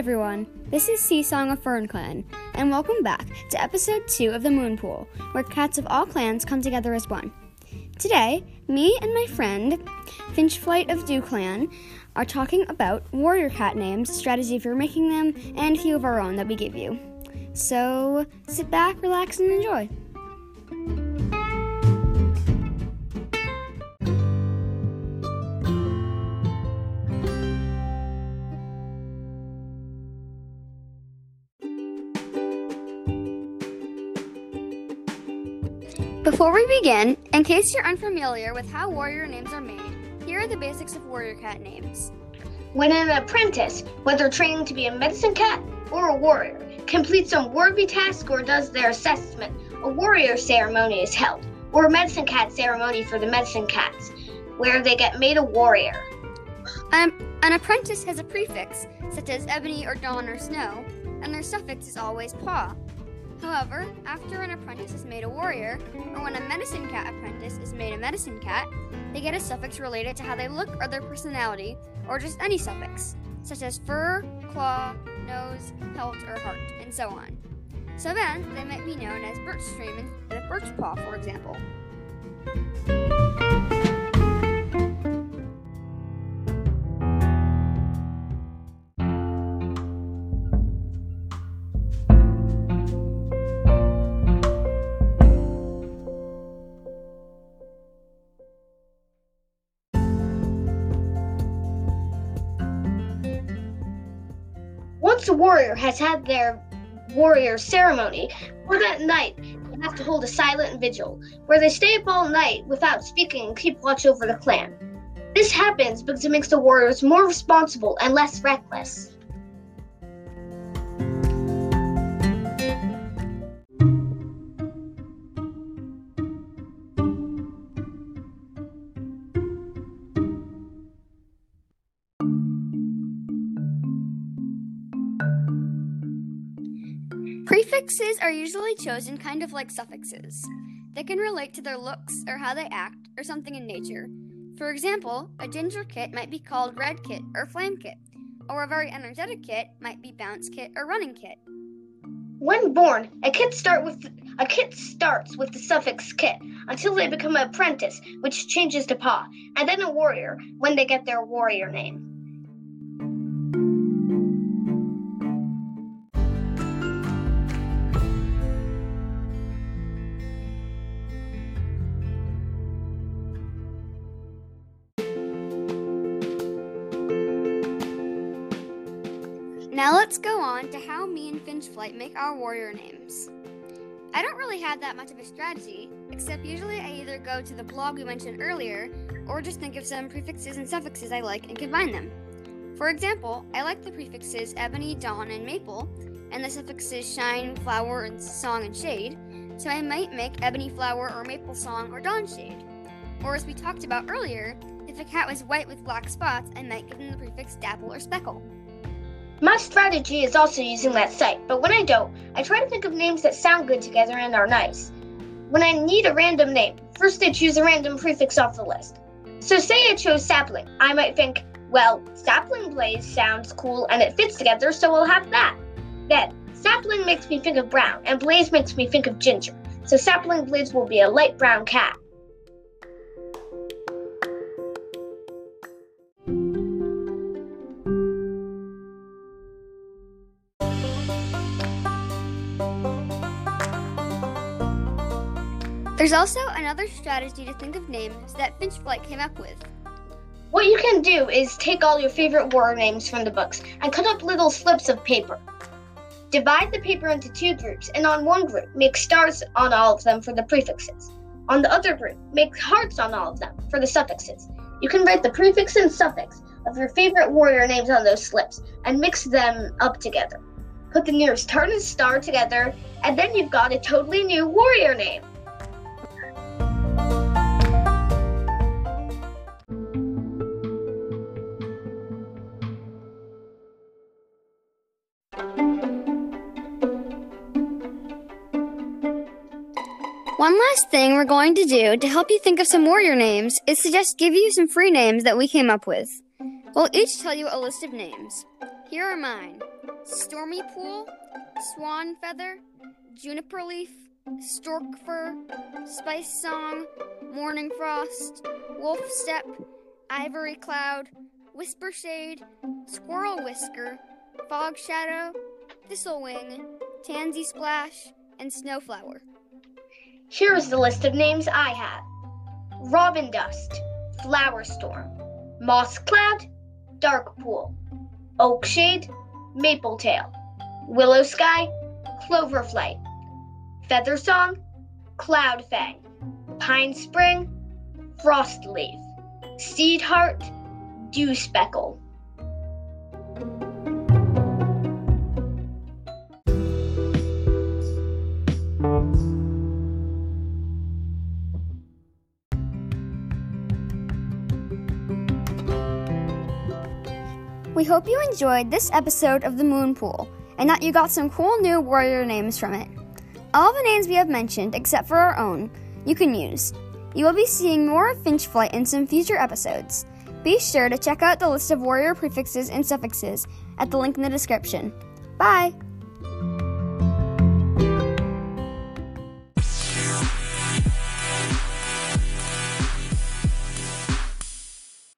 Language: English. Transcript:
Everyone, this is Sea Song of Fern Clan, and welcome back to episode 2 of the Moon Pool, where cats of all clans come together as one. Today, me and my friend, Finchflight of Dew Clan, are talking about warrior cat names, strategy for making them, and a few of our own that we give you. So sit back, relax, and enjoy. Before we begin, in case you're unfamiliar with how warrior names are made, here are the basics of warrior cat names. When an apprentice, whether training to be a medicine cat or a warrior, completes some worthy task or does their assessment, a warrior ceremony is held, or a medicine cat ceremony for the medicine cats, where they get made a warrior. Um, an apprentice has a prefix, such as ebony or dawn or snow, and their suffix is always paw. However, after an apprentice is made a warrior, or when a medicine cat apprentice is made a medicine cat, they get a suffix related to how they look or their personality, or just any suffix, such as fur, claw, nose, pelt, or heart, and so on. So then, they might be known as birch stream instead of birch paw, for example. Once a warrior has had their warrior ceremony, for that night they have to hold a silent vigil, where they stay up all night without speaking and keep watch over the clan. This happens because it makes the warriors more responsible and less reckless. Prefixes are usually chosen kind of like suffixes. They can relate to their looks or how they act or something in nature. For example, a ginger kit might be called red kit or flame kit, or a very energetic kit might be bounce kit or running kit. When born, a kit start with a kit starts with the suffix kit until they become an apprentice, which changes to paw, and then a warrior when they get their warrior name. Now let's go on to how me and Finchflight make our warrior names. I don't really have that much of a strategy, except usually I either go to the blog we mentioned earlier, or just think of some prefixes and suffixes I like and combine them. For example, I like the prefixes ebony, dawn, and maple, and the suffixes shine, flower, and song and shade, so I might make ebony flower or maple song or dawn shade. Or as we talked about earlier, if a cat was white with black spots, I might give them the prefix dapple or speckle. My strategy is also using that site, but when I don't, I try to think of names that sound good together and are nice. When I need a random name, first I choose a random prefix off the list. So, say I chose sapling, I might think, well, sapling blaze sounds cool and it fits together, so we'll have that. Then, sapling makes me think of brown, and blaze makes me think of ginger, so sapling blaze will be a light brown cat. There's also another strategy to think of names that Finchflight came up with. What you can do is take all your favorite war names from the books and cut up little slips of paper. Divide the paper into two groups, and on one group, make stars on all of them for the prefixes. On the other group, make hearts on all of them for the suffixes. You can write the prefix and suffix of your favorite warrior names on those slips and mix them up together. Put the nearest heart and star together, and then you've got a totally new warrior name. One last thing we're going to do to help you think of some warrior names is to just give you some free names that we came up with. We'll each tell you a list of names. Here are mine Stormy Pool, Swan Feather, Juniper Leaf, Stork Fur, Spice Song, Morning Frost, Wolf Step, Ivory Cloud, Whisper Shade, Squirrel Whisker, Fog Shadow, Thistle Wing, Tansy Splash, and Snowflower. Here is the list of names I have Robin Dust, Flower Storm, Moss Cloud, Dark Pool, Oak Shade, Maple Tail, Willow Sky, Clover Flight, Feather Song, Cloud Fang, Pine Spring, Frost Leaf, Seed Heart, Dew Speckle. We hope you enjoyed this episode of the Moon Pool and that you got some cool new warrior names from it. All the names we have mentioned, except for our own, you can use. You will be seeing more of Finch Flight in some future episodes. Be sure to check out the list of warrior prefixes and suffixes at the link in the description. Bye!